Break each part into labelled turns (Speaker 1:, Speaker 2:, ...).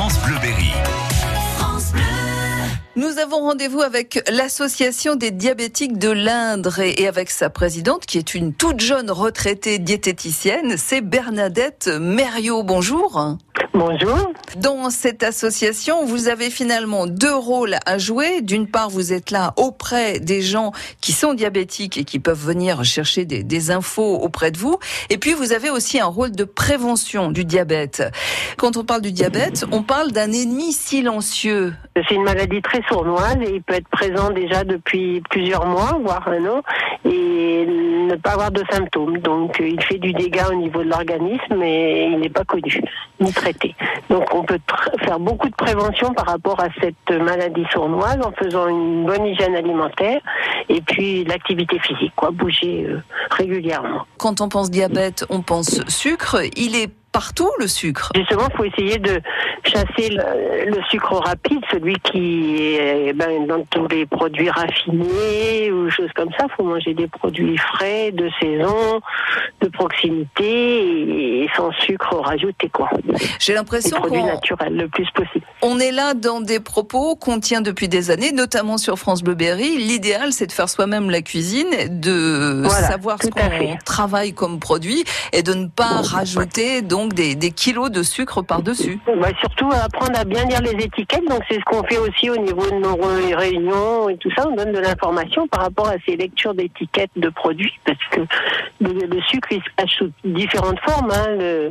Speaker 1: France Bleu Berry.
Speaker 2: Nous avons rendez-vous avec l'association des diabétiques de l'Indre et avec sa présidente qui est une toute jeune retraitée diététicienne, c'est Bernadette Mériot. Bonjour.
Speaker 3: Bonjour.
Speaker 2: Dans cette association, vous avez finalement deux rôles à jouer. D'une part, vous êtes là auprès des gens qui sont diabétiques et qui peuvent venir chercher des, des, infos auprès de vous. Et puis, vous avez aussi un rôle de prévention du diabète. Quand on parle du diabète, on parle d'un ennemi silencieux.
Speaker 3: C'est une maladie très sournoise et il peut être présent déjà depuis plusieurs mois, voire un an, et ne pas avoir de symptômes. Donc, il fait du dégât au niveau de l'organisme, mais il n'est pas connu ni traité. Donc on peut faire beaucoup de prévention par rapport à cette maladie sournoise en faisant une bonne hygiène alimentaire et puis l'activité physique, quoi, bouger euh, régulièrement.
Speaker 2: Quand on pense diabète, on pense sucre. Il est partout le sucre.
Speaker 3: Justement, il faut essayer de chasser le, le, sucre rapide, celui qui est ben, dans tous les produits raffinés ou choses comme ça. Il faut manger des produits frais, de saison, de proximité et sans sucre rajouté. quoi.
Speaker 2: J'ai l'impression
Speaker 3: qu'on... produits naturels le plus possible.
Speaker 2: On est là dans des propos qu'on tient depuis des années, notamment sur France Bleu Berry. L'idéal, c'est de faire soi-même la cuisine, de voilà, savoir ce qu'on travaille comme produit et de ne pas rajouter donc des, des kilos de sucre par-dessus.
Speaker 3: Bah, surtout apprendre à bien lire les étiquettes. Donc c'est ce qu'on fait aussi au niveau de nos réunions et tout ça. On donne de l'information par rapport à ces lectures d'étiquettes de produits parce que le, sucre il se passe sous différentes formes. Hein.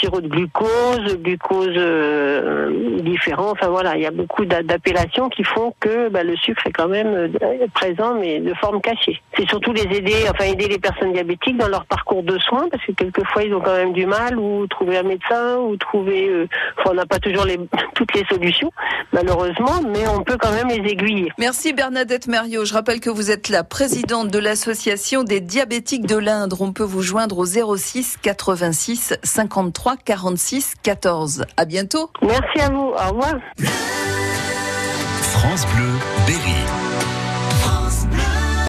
Speaker 3: Sirop de glucose, glucose euh, différent. Enfin voilà, il y a beaucoup d'appellations qui font que bah, le sucre est quand même euh, présent mais de forme cachée. C'est surtout les aider, enfin aider les personnes diabétiques dans leur parcours de soins parce que quelquefois ils ont quand même du mal ou trouver un médecin ou trouver. Euh, on n'a pas toujours toutes les solutions malheureusement, mais on peut quand même les aiguiller.
Speaker 2: Merci Bernadette Mériot. Je rappelle que vous êtes la présidente de l'association des diabétiques de l'Indre. On peut vous joindre au 06 86 53 46 14. À bientôt.
Speaker 3: Merci à vous. Au revoir.
Speaker 1: France Bleu, Berry.